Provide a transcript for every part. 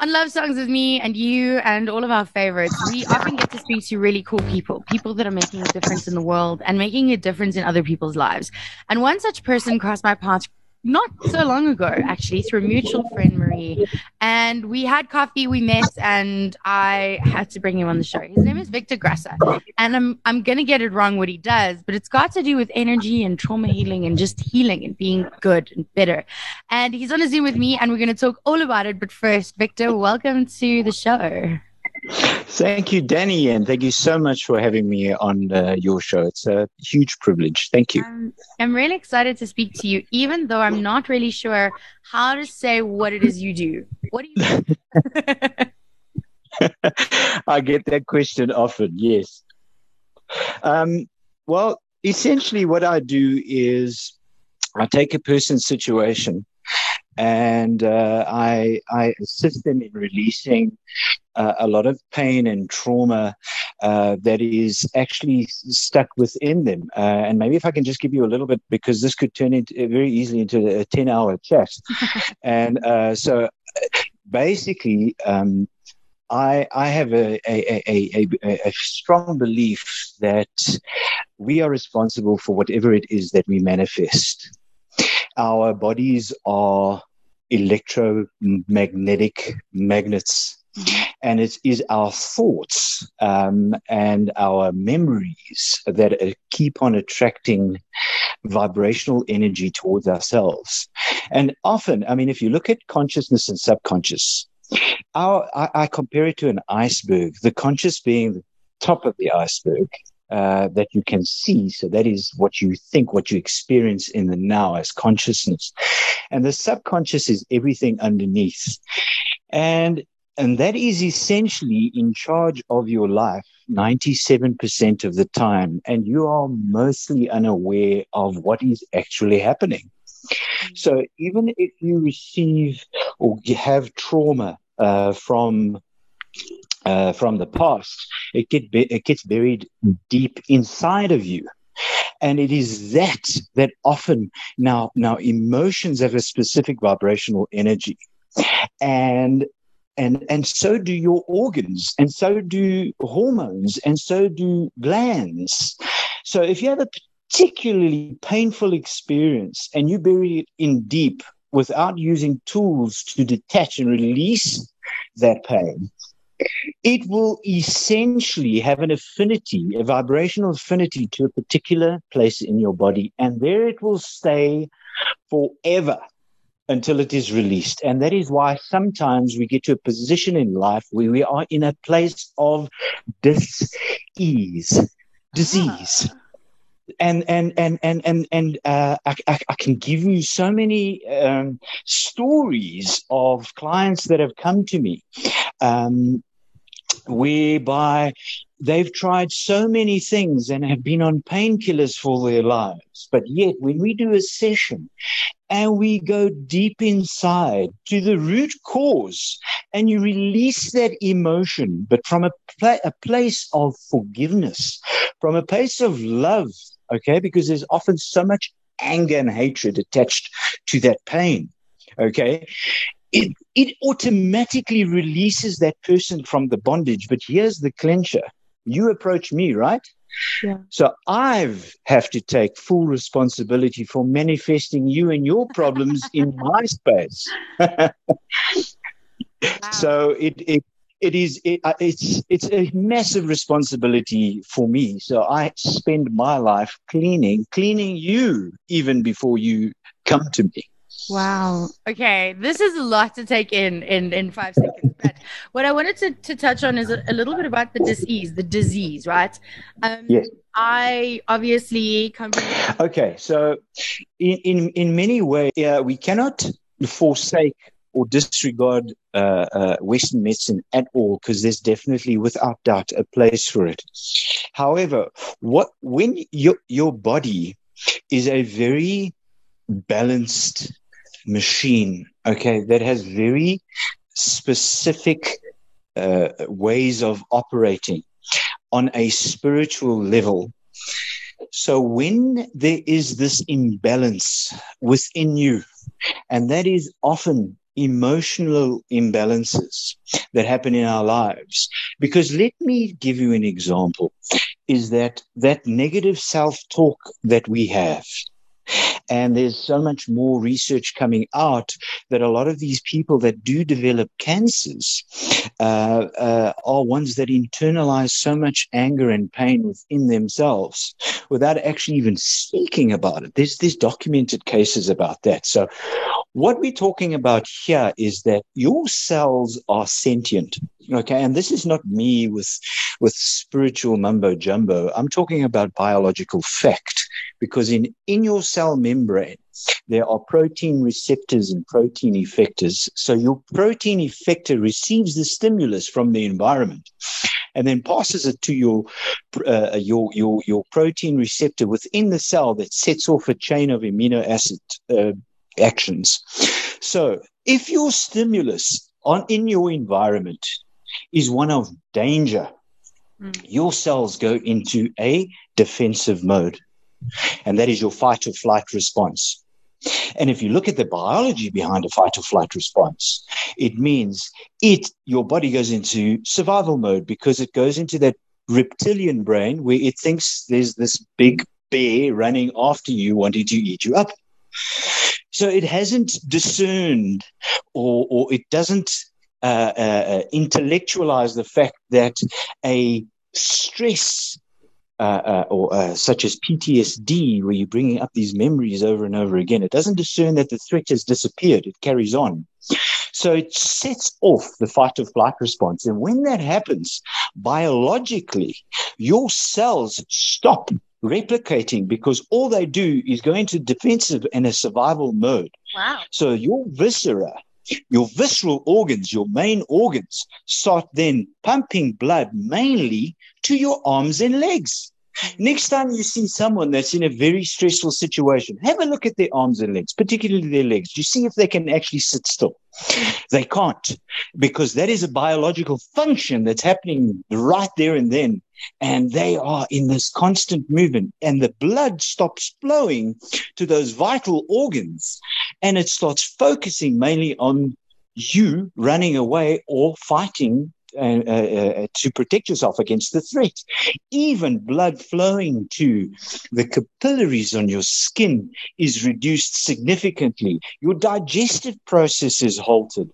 On Love Songs with me and you and all of our favorites, we often get to speak to really cool people, people that are making a difference in the world and making a difference in other people's lives. And one such person crossed my path not so long ago, actually, through a mutual friend, Marie. And we had coffee, we met, and I had to bring him on the show. His name is Victor Grasser. And I'm, I'm going to get it wrong what he does, but it's got to do with energy and trauma healing and just healing and being good and better. And he's on a Zoom with me, and we're going to talk all about it. But first, Victor, welcome to the show. Thank you, Danny, and thank you so much for having me on uh, your show. It's a huge privilege. Thank you. Um, I'm really excited to speak to you, even though I'm not really sure how to say what it is you do. What do you do? I get that question often, yes. Um, well, essentially, what I do is I take a person's situation and uh, I, I assist them in releasing uh, a lot of pain and trauma uh, that is actually stuck within them. Uh, and maybe if I can just give you a little bit, because this could turn into very easily into a 10 hour chat. and uh, so basically, um, I, I have a, a, a, a strong belief that we are responsible for whatever it is that we manifest. Our bodies are electromagnetic magnets. And it is our thoughts um, and our memories that keep on attracting vibrational energy towards ourselves. And often, I mean, if you look at consciousness and subconscious, our, I, I compare it to an iceberg, the conscious being the top of the iceberg, uh, that you can see. So that is what you think, what you experience in the now as consciousness. And the subconscious is everything underneath. And and that is essentially in charge of your life 97% of the time. And you are mostly unaware of what is actually happening. So even if you receive or have trauma uh, from uh, from the past, it, get it gets buried deep inside of you. And it is that that often now now emotions have a specific vibrational energy. And and and so do your organs and so do hormones and so do glands so if you have a particularly painful experience and you bury it in deep without using tools to detach and release that pain it will essentially have an affinity, a vibrational affinity to a particular place in your body, and there it will stay forever until it is released. And that is why sometimes we get to a position in life where we are in a place of dis-ease, disease. Ah. And and and and and and uh, I, I, I, can give you so many um, stories of clients that have come to me um, whereby they've tried so many things and have been on painkillers for their lives. But yet, when we do a session and we go deep inside to the root cause and you release that emotion, but from a, pla- a place of forgiveness, from a place of love, okay, because there's often so much anger and hatred attached to that pain. Okay it, it automatically releases that person from the bondage. But here's the clincher you approach me, right? Yeah. So I've have to take full responsibility for manifesting you and your problems in my space. wow. So it, it it is it, uh, it's it's a massive responsibility for me. So I spend my life cleaning cleaning you even before you come to me. Wow. Okay. This is a lot to take in in, in five seconds. But what I wanted to, to touch on is a, a little bit about the disease, the disease, right? Um, yes. I obviously come from. Okay. So, in, in, in many ways, uh, we cannot forsake or disregard uh, uh, Western medicine at all because there's definitely, without doubt, a place for it. However, what when your your body is a very balanced machine, okay, that has very specific uh, ways of operating on a spiritual level. So when there is this imbalance within you, and that is often emotional imbalances that happen in our lives. Because let me give you an example is that that negative self talk that we have and there's so much more research coming out that a lot of these people that do develop cancers uh, uh, are ones that internalize so much anger and pain within themselves without actually even speaking about it. There's, there's documented cases about that. So, what we're talking about here is that your cells are sentient. Okay, and this is not me with with spiritual mumbo jumbo. I'm talking about biological fact because in, in your cell membrane, there are protein receptors and protein effectors. So your protein effector receives the stimulus from the environment and then passes it to your, uh, your, your, your protein receptor within the cell that sets off a chain of amino acid uh, actions. So if your stimulus on, in your environment is one of danger, mm. your cells go into a defensive mode and that is your fight or flight response. And if you look at the biology behind a fight or flight response, it means it your body goes into survival mode because it goes into that reptilian brain where it thinks there's this big bear running after you wanting to eat you up. So it hasn't discerned or, or it doesn't uh, uh, uh intellectualize the fact that a stress uh, uh, or uh, such as PTSD, where you're bringing up these memories over and over again, it doesn't discern that the threat has disappeared. It carries on. So it sets off the fight or flight response. And when that happens, biologically, your cells stop replicating because all they do is go into defensive and a survival mode. Wow. So your viscera your visceral organs, your main organs, start then pumping blood mainly to your arms and legs. Next time you see someone that's in a very stressful situation, have a look at their arms and legs, particularly their legs. Do you see if they can actually sit still. They can't because that is a biological function that's happening right there and then. And they are in this constant movement, and the blood stops flowing to those vital organs and it starts focusing mainly on you running away or fighting uh, uh, uh, to protect yourself against the threat. Even blood flowing to the capillaries on your skin is reduced significantly. Your digestive process is halted.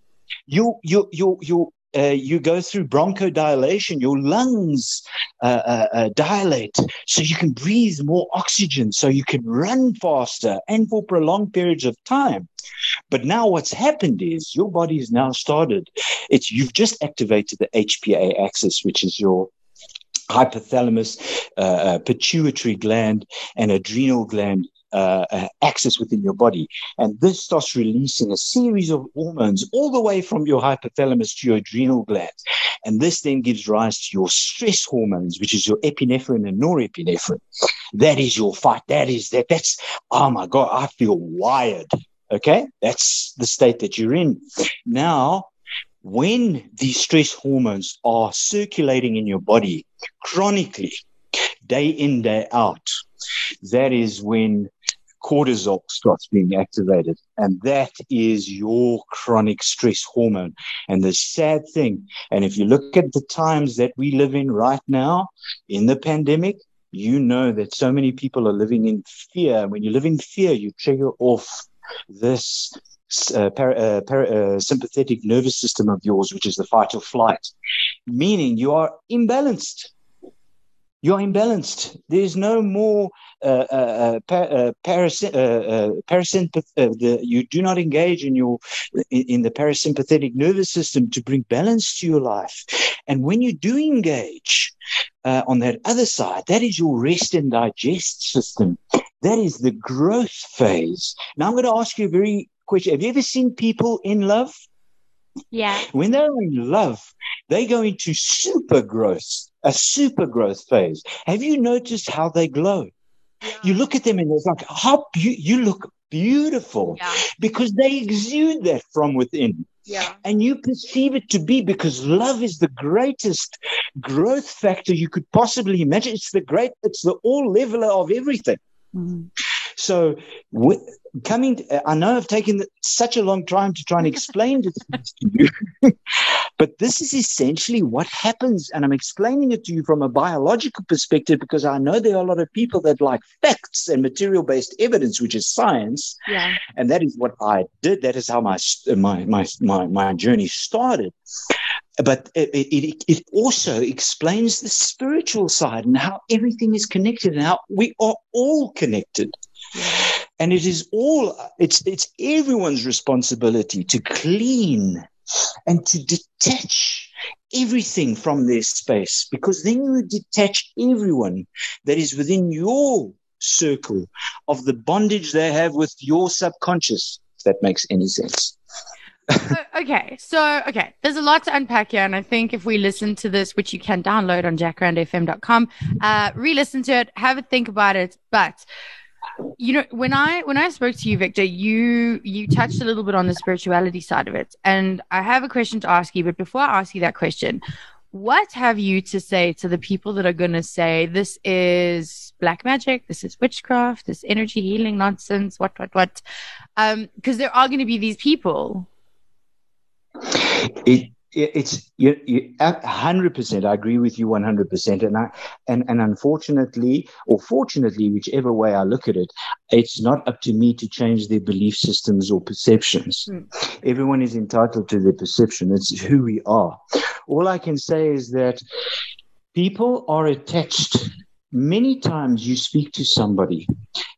Your, your, your, your uh, you go through bronchodilation, your lungs uh, uh, uh, dilate so you can breathe more oxygen, so you can run faster and for prolonged periods of time. But now what's happened is your body has now started, it's you've just activated the HPA axis, which is your hypothalamus, uh, uh, pituitary gland, and adrenal gland uh, uh, axis within your body. And this starts releasing a series of hormones all the way from your hypothalamus to your adrenal glands. And this then gives rise to your stress hormones, which is your epinephrine and norepinephrine. That is your fight. That is that. That's, oh my God, I feel wired. Okay. That's the state that you're in. Now, when these stress hormones are circulating in your body chronically, day in, day out, that is when cortisol starts being activated. And that is your chronic stress hormone. And the sad thing, and if you look at the times that we live in right now in the pandemic, you know that so many people are living in fear. When you live in fear, you trigger off this uh, para, uh, para, uh, sympathetic nervous system of yours, which is the fight or flight, meaning you are imbalanced you're imbalanced. There's no more uh, uh, uh, parasympath. The, you do not engage in your in, in, the parasympathetic nervous system to bring balance to your life. And when you do engage on that other side, that is your rest and digest system. That is the growth phase. Now I'm going to ask you a very question. Have you ever seen people in love? Yeah. When they're in love, they go into super growth a super growth phase. Have you noticed how they glow? Yeah. You look at them and it's like, how you, you look beautiful yeah. because they exude that from within. Yeah. And you perceive it to be because love is the greatest growth factor you could possibly imagine. It's the great, it's the all leveler of everything. Mm-hmm. So, w- coming, to, I know I've taken such a long time to try and explain this to you, but this is essentially what happens. And I'm explaining it to you from a biological perspective because I know there are a lot of people that like facts and material based evidence, which is science. Yeah. And that is what I did. That is how my, my, my, my, my journey started but it, it, it, also explains the spiritual side and how everything is connected and how we are all connected. And it is all, it's, it's everyone's responsibility to clean and to detach everything from their space because then you detach everyone that is within your circle of the bondage they have with your subconscious, if that makes any sense okay, so okay, there's a lot to unpack here, and I think if we listen to this, which you can download on jacarandafm.com uh, re-listen to it, have a think about it. But you know, when I when I spoke to you, Victor, you you touched a little bit on the spirituality side of it, and I have a question to ask you. But before I ask you that question, what have you to say to the people that are going to say this is black magic, this is witchcraft, this energy healing nonsense, what what what? Um, because there are going to be these people it, it's you, you, 100% i agree with you 100% and i and, and unfortunately or fortunately whichever way i look at it it's not up to me to change their belief systems or perceptions. Mm. everyone is entitled to their perception. It's who we are. All i can say is that people are attached. Many times you speak to somebody.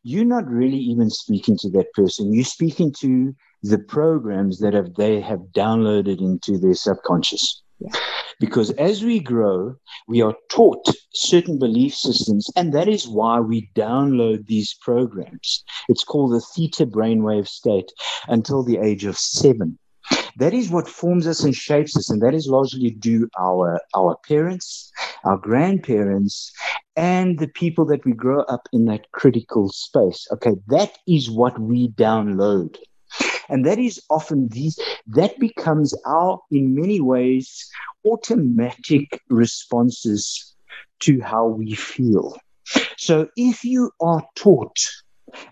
You're not really even speaking to that person. You're speaking to the programs that have they have downloaded into their subconscious. Yeah. Because as we grow, we are taught certain belief systems, and that is why we download these programs. It's called the theta brainwave state until the age of seven. That is what forms us and shapes us, and that is largely due our our parents, our grandparents, and the people that we grow up in that critical space. Okay, that is what we download. And that is often these, that becomes our, in many ways, automatic responses to how we feel. So if you are taught,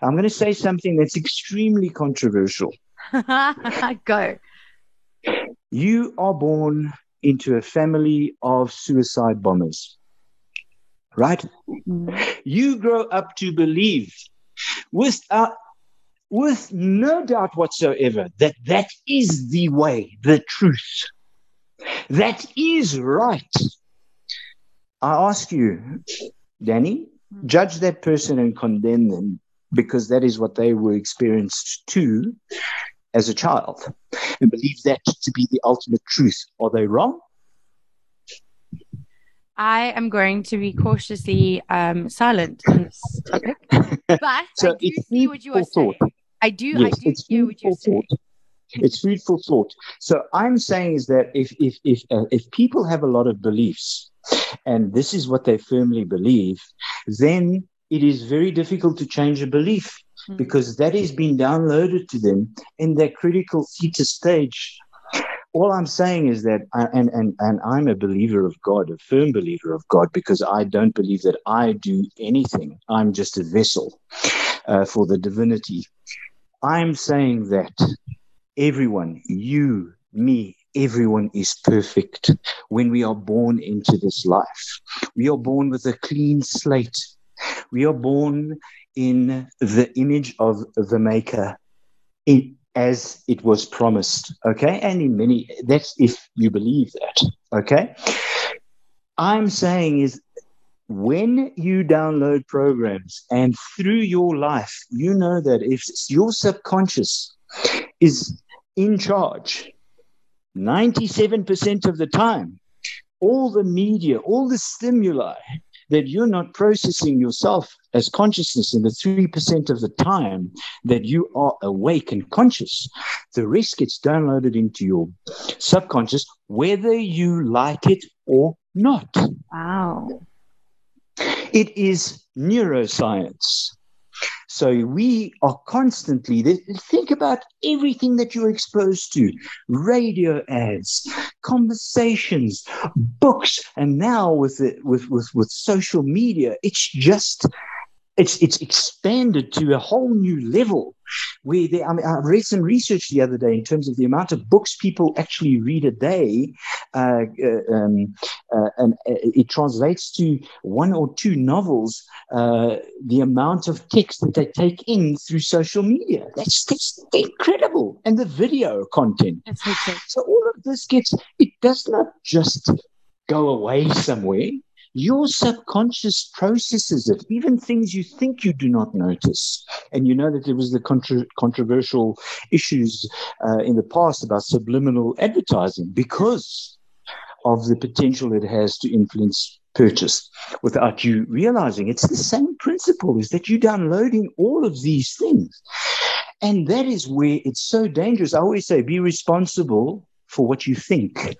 I'm going to say something that's extremely controversial. Go. You are born into a family of suicide bombers, right? Mm-hmm. You grow up to believe without with no doubt whatsoever that that is the way, the truth. That is right. I ask you, Danny, judge that person and condemn them because that is what they were experienced to as a child and believe that to be the ultimate truth. Are they wrong? I am going to be cautiously um, silent on this topic, but so I do see what you are saying. I do. Yes, I do it's hear what you're saying. Thought. It's food for thought. So I'm saying is that if if if uh, if people have a lot of beliefs, and this is what they firmly believe, then it is very difficult to change a belief mm-hmm. because that is being downloaded to them in their critical theta stage all I'm saying is that, I, and, and, and I'm a believer of God, a firm believer of God, because I don't believe that I do anything. I'm just a vessel uh, for the divinity. I'm saying that everyone, you, me, everyone is perfect when we are born into this life. We are born with a clean slate. We are born in the image of the Maker. In, as it was promised. Okay. And in many, that's if you believe that. Okay. I'm saying is when you download programs and through your life, you know that if your subconscious is in charge 97% of the time, all the media, all the stimuli that you're not processing yourself as consciousness in the 3% of the time that you are awake and conscious. The rest gets downloaded into your subconscious, whether you like it or not. Wow. It is neuroscience. So we are constantly think about everything that you're exposed to radio ads, conversations, books, and now with, the, with, with, with social media, it's just it's it's expanded to a whole new level where they, I, mean, I read some research the other day in terms of the amount of books people actually read a day uh, uh, um, uh, and uh, it translates to one or two novels uh, the amount of text that they take in through social media. That's, that's incredible. And the video content. So all of this gets it does not just go away somewhere your subconscious processes it, even things you think you do not notice. And you know that there was the contra- controversial issues uh, in the past about subliminal advertising because of the potential it has to influence purchase without you realizing it's the same principle is that you're downloading all of these things. And that is where it's so dangerous. I always say be responsible for what you think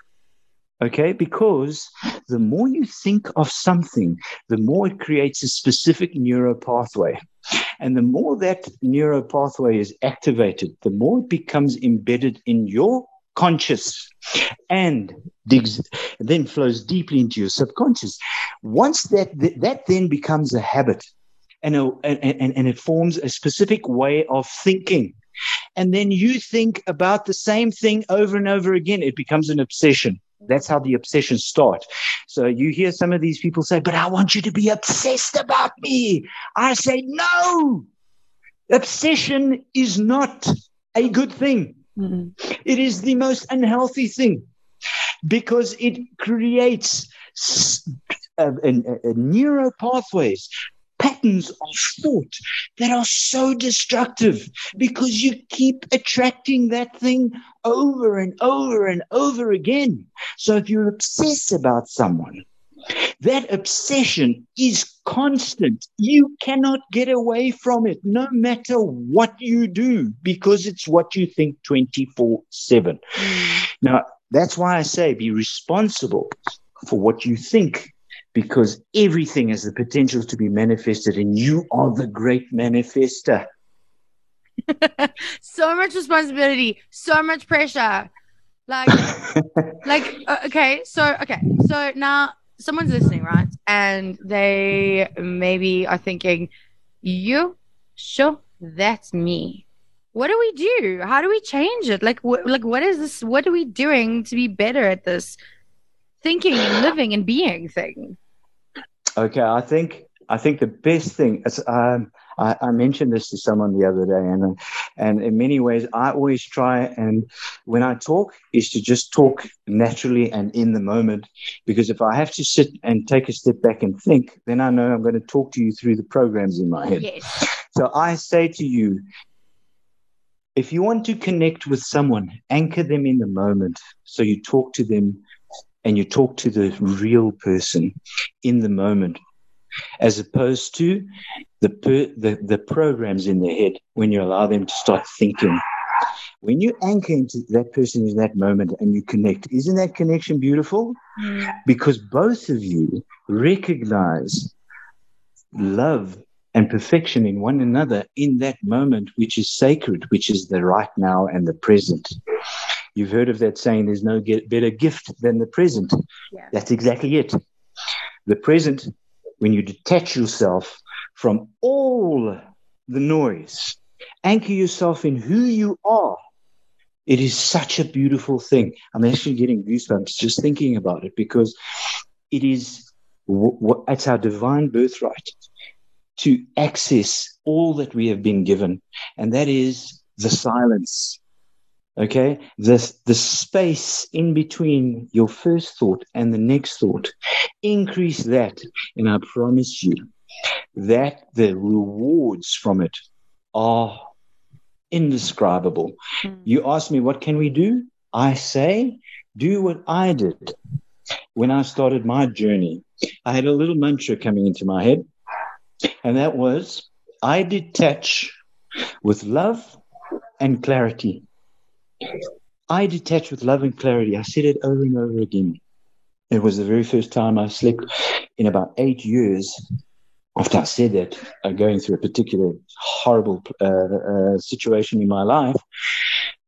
Okay, because the more you think of something, the more it creates a specific neural pathway. And the more that neural pathway is activated, the more it becomes embedded in your conscious and digs, then flows deeply into your subconscious. Once that, that then becomes a habit and, a, and, and it forms a specific way of thinking. And then you think about the same thing over and over again. It becomes an obsession. That's how the obsessions start. So you hear some of these people say, but I want you to be obsessed about me. I say, no, obsession is not a good thing. Mm-hmm. It is the most unhealthy thing because it creates uh, neural pathways patterns of thought that are so destructive because you keep attracting that thing over and over and over again. So if you're obsessed about someone, that obsession is constant. You cannot get away from it no matter what you do because it's what you think 24 7. Mm. Now, that's why I say be responsible for what you think because everything has the potential to be manifested, and you are the great manifester. so much responsibility, so much pressure. Like, like, uh, okay, so, okay, so now someone's listening, right? And they maybe are thinking, you, sure, that's me. What do we do? How do we change it? Like, wh- like, what is this? What are we doing to be better at this thinking and living and being thing? Okay, I think I think the best thing is um, I, I, mentioned this to someone the other day, and and in many ways, I always try and when I talk is to just talk naturally and in the moment, because if I have to sit and take a step back and think, then I know I'm going to talk to you through the programs in my head. Yes. So I say to you, if you want to connect with someone, anchor them in the moment. So you talk to them and you talk to the real person in the moment, as opposed to the, per, the, the programs in their head when you allow them to start thinking. When you anchor into that person in that moment and you connect, isn't that connection beautiful? Mm. Because both of you recognize love and perfection in one another in that moment, which is sacred, which is the right now and the present. You've heard of that saying, there's no get, better gift than the present. Yeah. That's exactly it. The present, when you detach yourself from all the noise, anchor yourself in who you are. It is such a beautiful thing. I'm actually getting goosebumps just thinking about it because it is it's our divine birthright to access all that we have been given, and that is the silence Okay. The, the space in between your first thought and the next thought, increase that. And I promise you that the rewards from it are indescribable. Mm. You ask me, what can we do? I say, do what I did when I started my journey. I had a little mantra coming into my head, and that was I detach with love and clarity. I detach with love and clarity. I said it over and over again. It was the very first time I slept in about eight years after I said that, uh, going through a particular horrible uh, uh, situation in my life.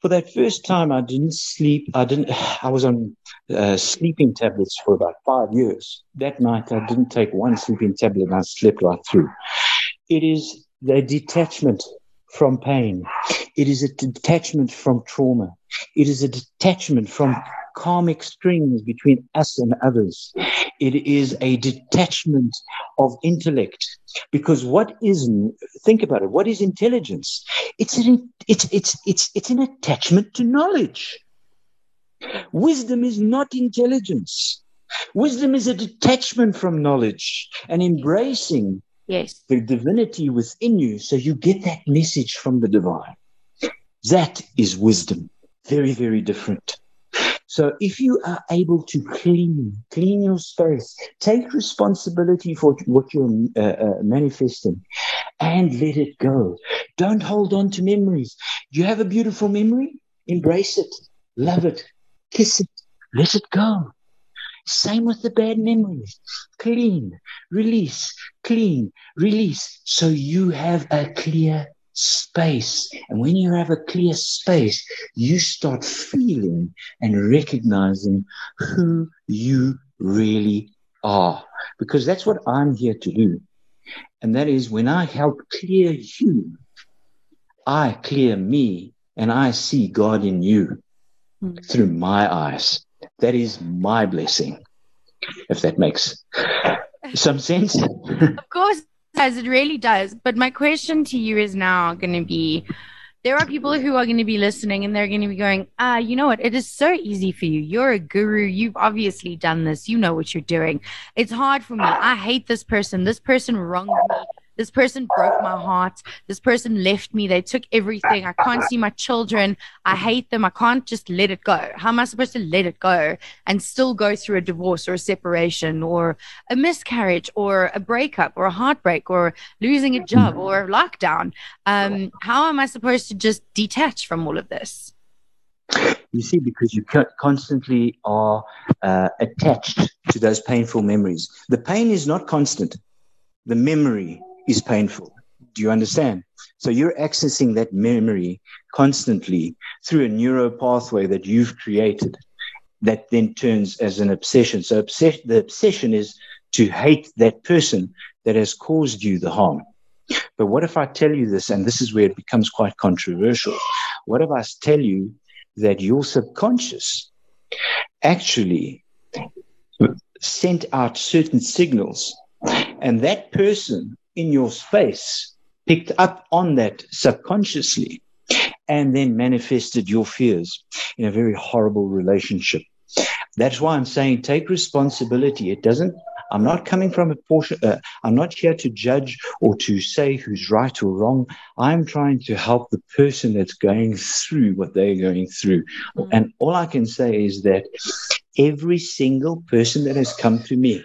For that first time, I didn't sleep. I didn't. I was on uh, sleeping tablets for about five years. That night, I didn't take one sleeping tablet, and I slept right through. It is the detachment from pain. It is a detachment from trauma. It is a detachment from karmic strings between us and others. It is a detachment of intellect. Because what is, think about it, what is intelligence? It's an, it's, it's, it's, it's an attachment to knowledge. Wisdom is not intelligence. Wisdom is a detachment from knowledge and embracing yes. the divinity within you so you get that message from the divine. That is wisdom. Very, very different. So if you are able to clean, clean your space, take responsibility for what you're uh, uh, manifesting and let it go. Don't hold on to memories. You have a beautiful memory? Embrace it. Love it. Kiss it. Let it go. Same with the bad memories. Clean, release, clean, release. So you have a clear space. And when you have a clear space, you start feeling and recognizing who you really are. Because that's what I'm here to do. And that is when I help clear you, I clear me and I see God in you mm. through my eyes. That is my blessing, if that makes some sense. of course, as It really does. But my question to you is now going to be there are people who are going to be listening and they're going to be going, ah, you know what? It is so easy for you. You're a guru. You've obviously done this. You know what you're doing. It's hard for me. I hate this person. This person wronged me. This person broke my heart. This person left me. They took everything. I can't see my children. I hate them. I can't just let it go. How am I supposed to let it go and still go through a divorce or a separation or a miscarriage or a breakup or a heartbreak or losing a job or a lockdown? Um, how am I supposed to just detach from all of this? You see, because you constantly are uh, attached to those painful memories. The pain is not constant. The memory is painful. Do you understand? So you're accessing that memory constantly through a neural pathway that you've created that then turns as an obsession. So the obsession is to hate that person that has caused you the harm. But what if I tell you this, and this is where it becomes quite controversial? What if I tell you that your subconscious actually sent out certain signals, and that person in your space picked up on that subconsciously and then manifested your fears in a very horrible relationship. That's why I'm saying take responsibility. It doesn't, I'm not coming from a portion, uh, I'm not here to judge or to say who's right or wrong. I'm trying to help the person that's going through what they're going through. Mm. And all I can say is that every single person that has come to me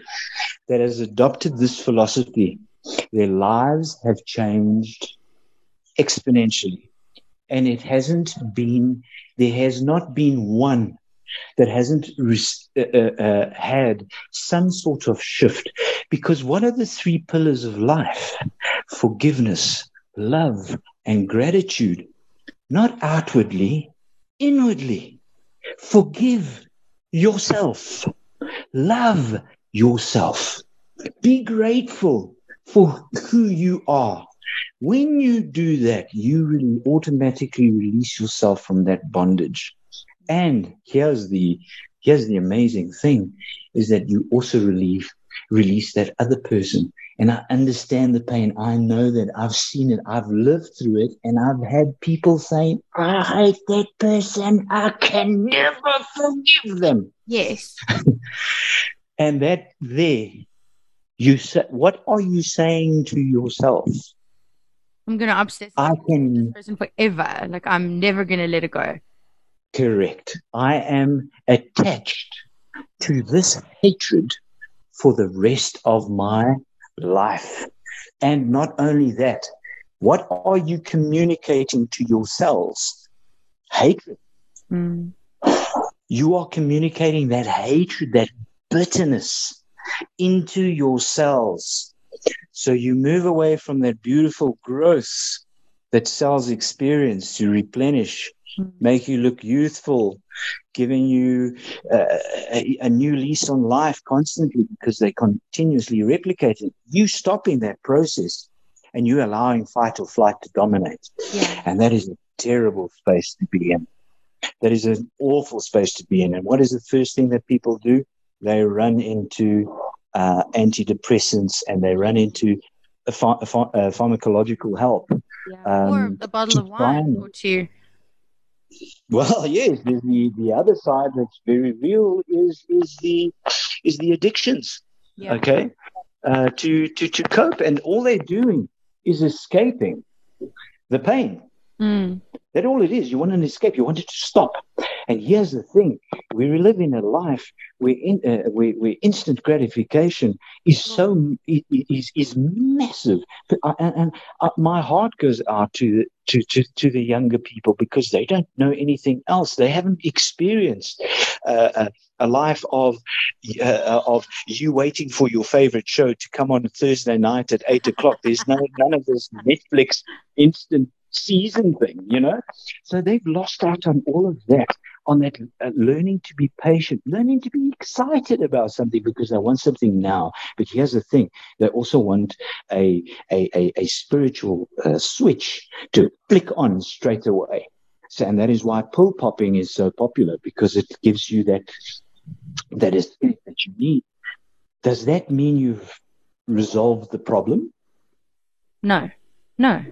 that has adopted this philosophy their lives have changed exponentially. And it hasn't been, there has not been one that hasn't uh, uh, uh, had some sort of shift. Because what are the three pillars of life? Forgiveness, love, and gratitude. Not outwardly, inwardly. Forgive yourself. Love yourself. Be grateful for who you are. When you do that, you really automatically release yourself from that bondage. And here's the here's the amazing thing is that you also relieve release that other person. And I understand the pain. I know that I've seen it. I've lived through it. And I've had people saying, I hate that person. I can never forgive them. Yes. and that there you say, what are you saying to yourself? I'm gonna obsess I can this person forever. Like I'm never gonna let it go. Correct. I am attached to this hatred for the rest of my life. And not only that, what are you communicating to yourselves? Hatred. Mm. You are communicating that hatred, that bitterness into your cells. So you move away from that beautiful growth that cells experience to replenish, make you look youthful, giving you uh, a, a, new lease on life constantly because they continuously replicating. You stopping that process and you're allowing fight or flight to dominate. Yeah. And that is a terrible space to be in. That is an awful space to be in. And what is the first thing that people do? They run into uh, antidepressants and they run into a, ph- a, ph- a pharmacological help. yeah. or Um, a bottle of wine or two. Well, yes, the, the, the other side that's very real is is the is the addictions. Yeah. okay uh, to to to cope and all they're doing is escaping the pain Mm. that's all it is you want an escape you want it to stop and here's the thing we live in a life where, in, uh, where, where instant gratification is so i- i- is is massive and, and uh, my heart goes out to the to, to, to the younger people because they don't know anything else they haven't experienced uh, a, a life of uh, of you waiting for your favorite show to come on Thursday night at eight o'clock. There's no none of this Netflix instant season thing, you know. So they've lost out on all of that, on that uh, learning to be patient, learning to be excited about something because they want something now. But here's the thing: they also want a a a, a spiritual uh, switch to flick on straight away. So, and that is why pill popping is so popular because it gives you that that is that you need. Does that mean you've resolved the problem? No. No.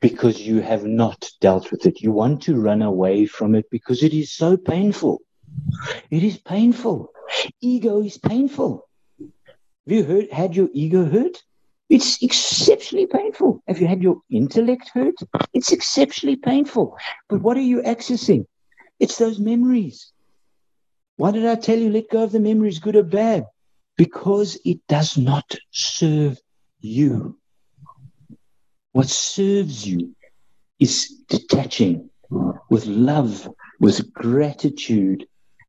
Because you have not dealt with it. You want to run away from it because it is so painful. It is painful. Ego is painful. Have you heard, had your ego hurt? It's exceptionally painful. Have you had your intellect hurt? It's exceptionally painful. But what are you accessing? It's those memories. Why did I tell you let go of the memories, good or bad? Because it does not serve you. What serves you is detaching with love, with gratitude,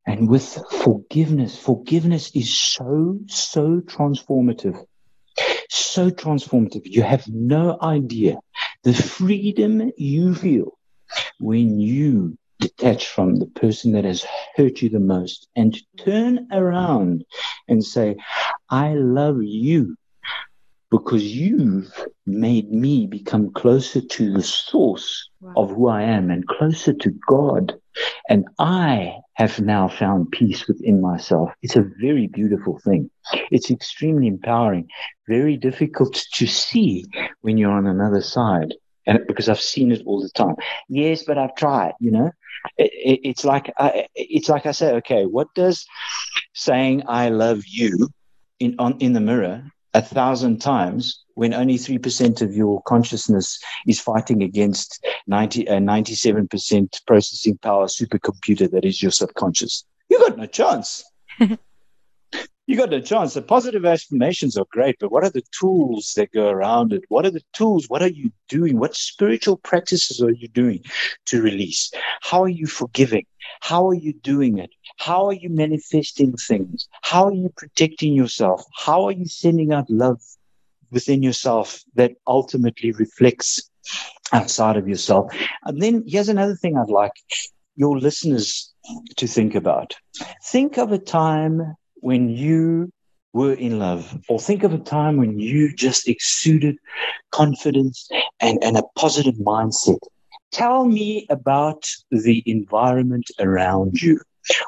and with forgiveness. Forgiveness is so, so transformative. So transformative. You have no idea the freedom you feel when you detach from the person that has hurt you the most and turn around and say, I love you because you've made me become closer to the source Wow. of who I am and closer to God. And I have now found peace within myself. It's a very beautiful thing. It's extremely empowering, very difficult to see when you're on another side. And because I've seen it all the time. Yes, but I've tried, you know, it, it, it's like, I, it's like I say, okay, what does saying I love you in, on, in the mirror a thousand times when only 3% of your consciousness is fighting against 90, uh, 97% processing power supercomputer that is your subconscious. You got no chance. you got no chance. The positive affirmations are great, but what are the tools that go around it? What are the tools? What are you doing? What spiritual practices are you doing to release? How are you forgiving? How are you doing it? How are you manifesting things? How are you protecting yourself? How are you sending out love within yourself that ultimately reflects outside of yourself? And then here's another thing I'd like your listeners to think about. Think of a time when you were in love, or think of a time when you just exuded confidence and, and a positive mindset. Tell me about the environment around you.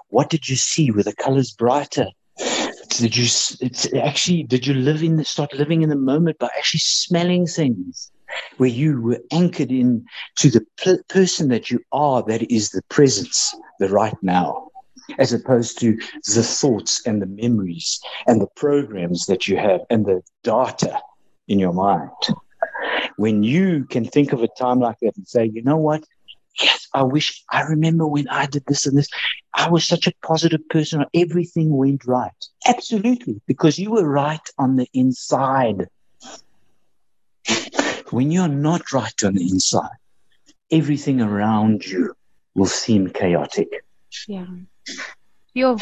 What did you see? Were the colors brighter? Did you actually did you live in the start living in the moment by actually smelling things? Where you were anchored in to the person that you are, that is the presence, the right now, as opposed to the thoughts and the memories and the programs that you have and the data in your mind when you can think of a time like that and say, you know what? Yes, I wish I remember when I did this and this. I was such a positive person. Everything went right. Absolutely. Because you were right on the inside. When you're not right on the inside, everything around you will seem chaotic. Yeah. Yo,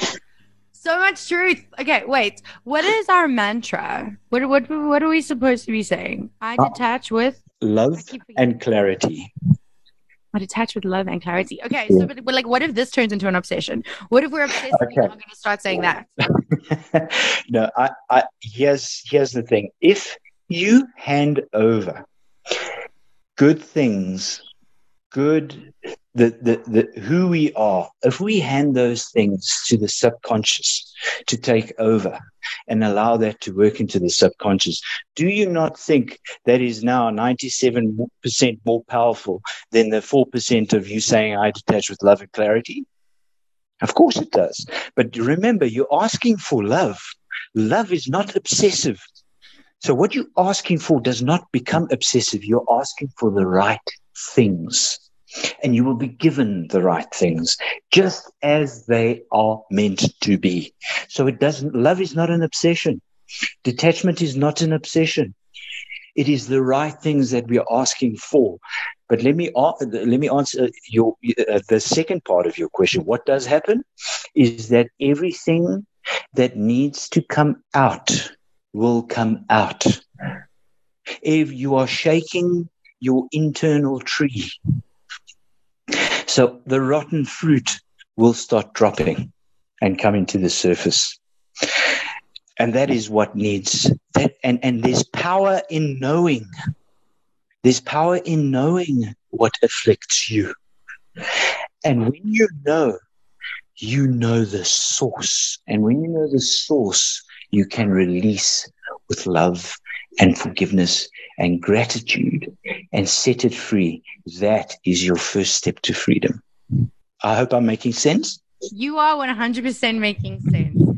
so much truth. Okay, wait. What is our mantra? What what what are we supposed to be saying? I Uh, detach with Love I keep forgetting. and clarity. I detach with love and clarity. Okay, so but, but like, what if this turns into an obsession? What if we're obsessed and we're going to start saying that? no, I, I here's here's the thing. If you hand over good things, good the, the, the who we are, if we hand those things to the subconscious to take over and allow that to work into the subconscious, do you not think that is now 97% more powerful than the 4% of you saying I detach with love and clarity? Of course it does. But remember, you're asking for love. Love is not obsessive. So what you're asking for does not become obsessive. You're asking for the right things. And you will be given the right things just as they are meant to be. So it doesn't, love is not an obsession. Detachment is not an obsession. It is the right things that we are asking for. But let me let me answer your uh, the second part of your question. What does happen is that everything that needs to come out will come out. If you are shaking your internal tree, so the rotten fruit will start dropping and coming to the surface. And that is what needs that and, and there's power in knowing there's power in knowing what afflicts you. And when you know, you know the source. And when you know the source, you can release with love and forgiveness and gratitude and set it free. That is your first step to freedom. I hope I'm making sense. You are 100% making sense.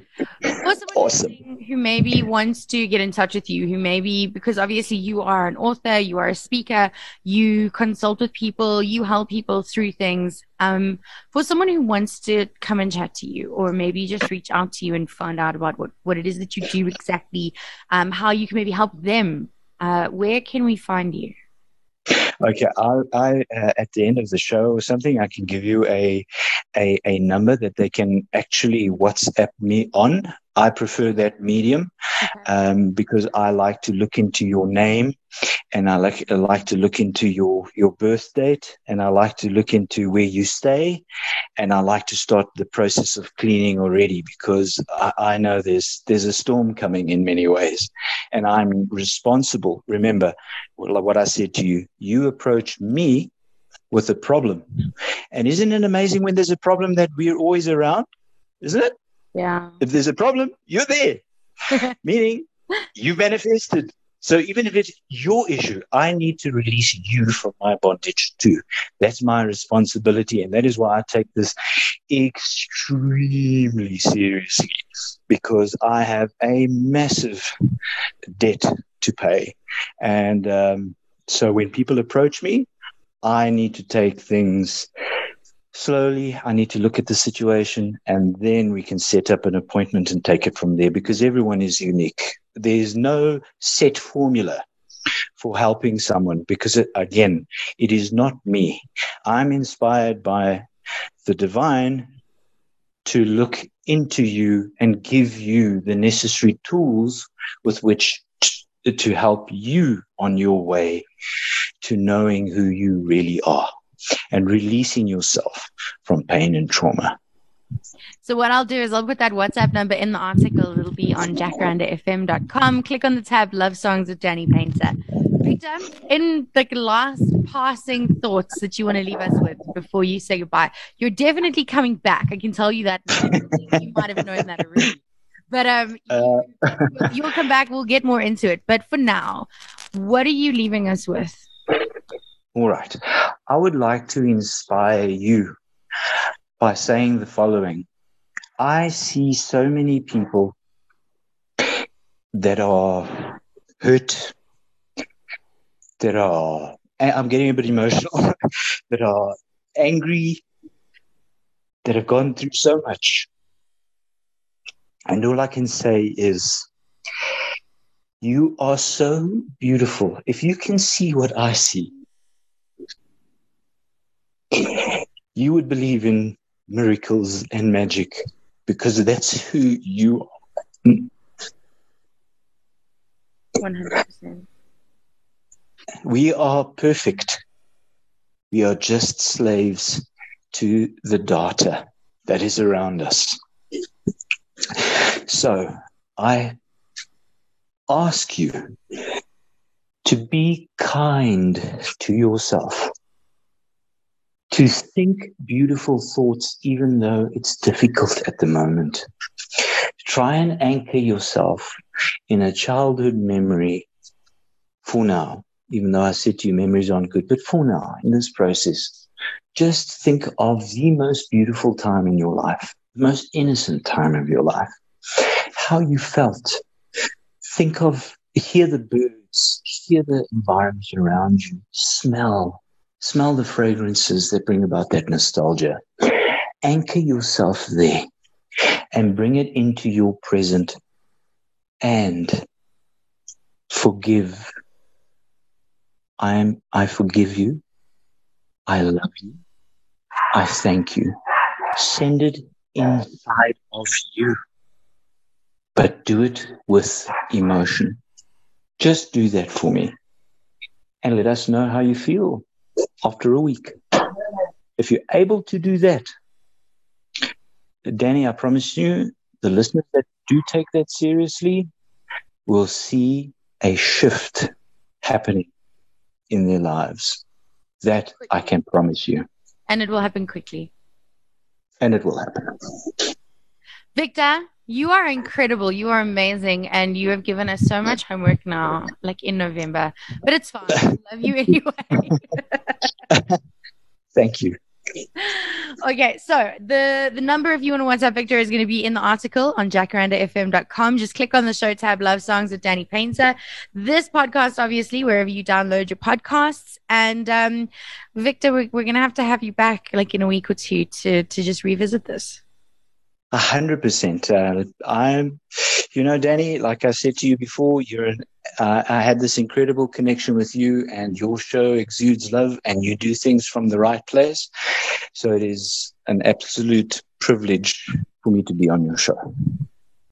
Awesome. who maybe wants to get in touch with you, who maybe, because obviously you are an author, you are a speaker, you consult with people, you help people through things. Um, for someone who wants to come and chat to you, or maybe just reach out to you and find out about what, what it is that you do exactly, um, how you can maybe help them, uh, where can we find you? Okay, I, I uh, at the end of the show or something, I can give you a, a a number that they can actually WhatsApp me on. I prefer that medium um, because I like to look into your name and I like, I like to look into your, your birth date and I like to look into where you stay and I like to start the process of cleaning already because I, I know there's, there's a storm coming in many ways and I'm responsible. Remember what I said to you, you approach me with a problem. And isn't it amazing when there's a problem that we're always around? Isn't it? Yeah. If there's a problem, you're there. Meaning you manifested. So even if it's your issue, I need to release you from my bondage too. That's my responsibility. And that is why I take this extremely seriously because I have a massive debt to pay. And um, so when people approach me, I need to take things slowly i need to look at the situation and then we can set up an appointment and take it from there because everyone is unique. There's no set formula for helping someone because it, again it is not me. I'm inspired by the divine to look into you and give you the necessary tools with which to help you on your way to knowing who you really are and releasing yourself from pain and trauma. So what I'll do is I'll put that WhatsApp number in the article. It'll be on jacarandafm.com. Click on the tab Love Songs with Danny Painter. Victor, in the last passing thoughts that you want to leave us with before you say goodbye, you're definitely coming back. I can tell you that. you might have known that already. But um, uh, you'll come back. We'll get more into it. But for now, what are you leaving us with? All right. I would like to inspire you by saying the following I see so many people that are hurt, that are, I'm getting a bit emotional, that are angry, that have gone through so much. And all I can say is, you are so beautiful. If you can see what I see, you would believe in miracles and magic because that's who you are. 100%. We are perfect. We are just slaves to the data that is around us. So I ask you to be kind to yourself, to think beautiful thoughts, even though it's difficult at the moment. Try and anchor yourself in a childhood memory for now, even though I said to you memories aren't good, but for now, in this process, just think of the most beautiful time in your life, the most innocent time of your life, how you felt. Think of, hear the birds, hear the environment around you, smell, smell the fragrances that bring about that nostalgia. Anchor yourself there and bring it into your present and forgive. I am, I forgive you. I love you. I thank you. Send it inside of you, but do it with emotion. Just do that for me and let us know how you feel after a week. If you're able to do that, Danny, I promise you, the listeners that do take that seriously will see a shift happening in their lives. That I can promise you. And it will happen quickly. And it will happen. Victor, you are incredible. You are amazing. And you have given us so much homework now, like in November. But it's fine. I love you anyway. Thank you. Okay, so the the number if you want to WhatsApp Victor is going to be in the article on jacarandafm.com. Just click on the show tab Love Songs with Danny Painter. This podcast, obviously, wherever you download your podcasts. And um, Victor, we're, we're going to have to have you back like in a week or two to, to just revisit this. A hundred percent. Uh, I'm, you know, Danny. Like I said to you before, you're. An, uh, I had this incredible connection with you, and your show exudes love, and you do things from the right place. So it is an absolute privilege for me to be on your show.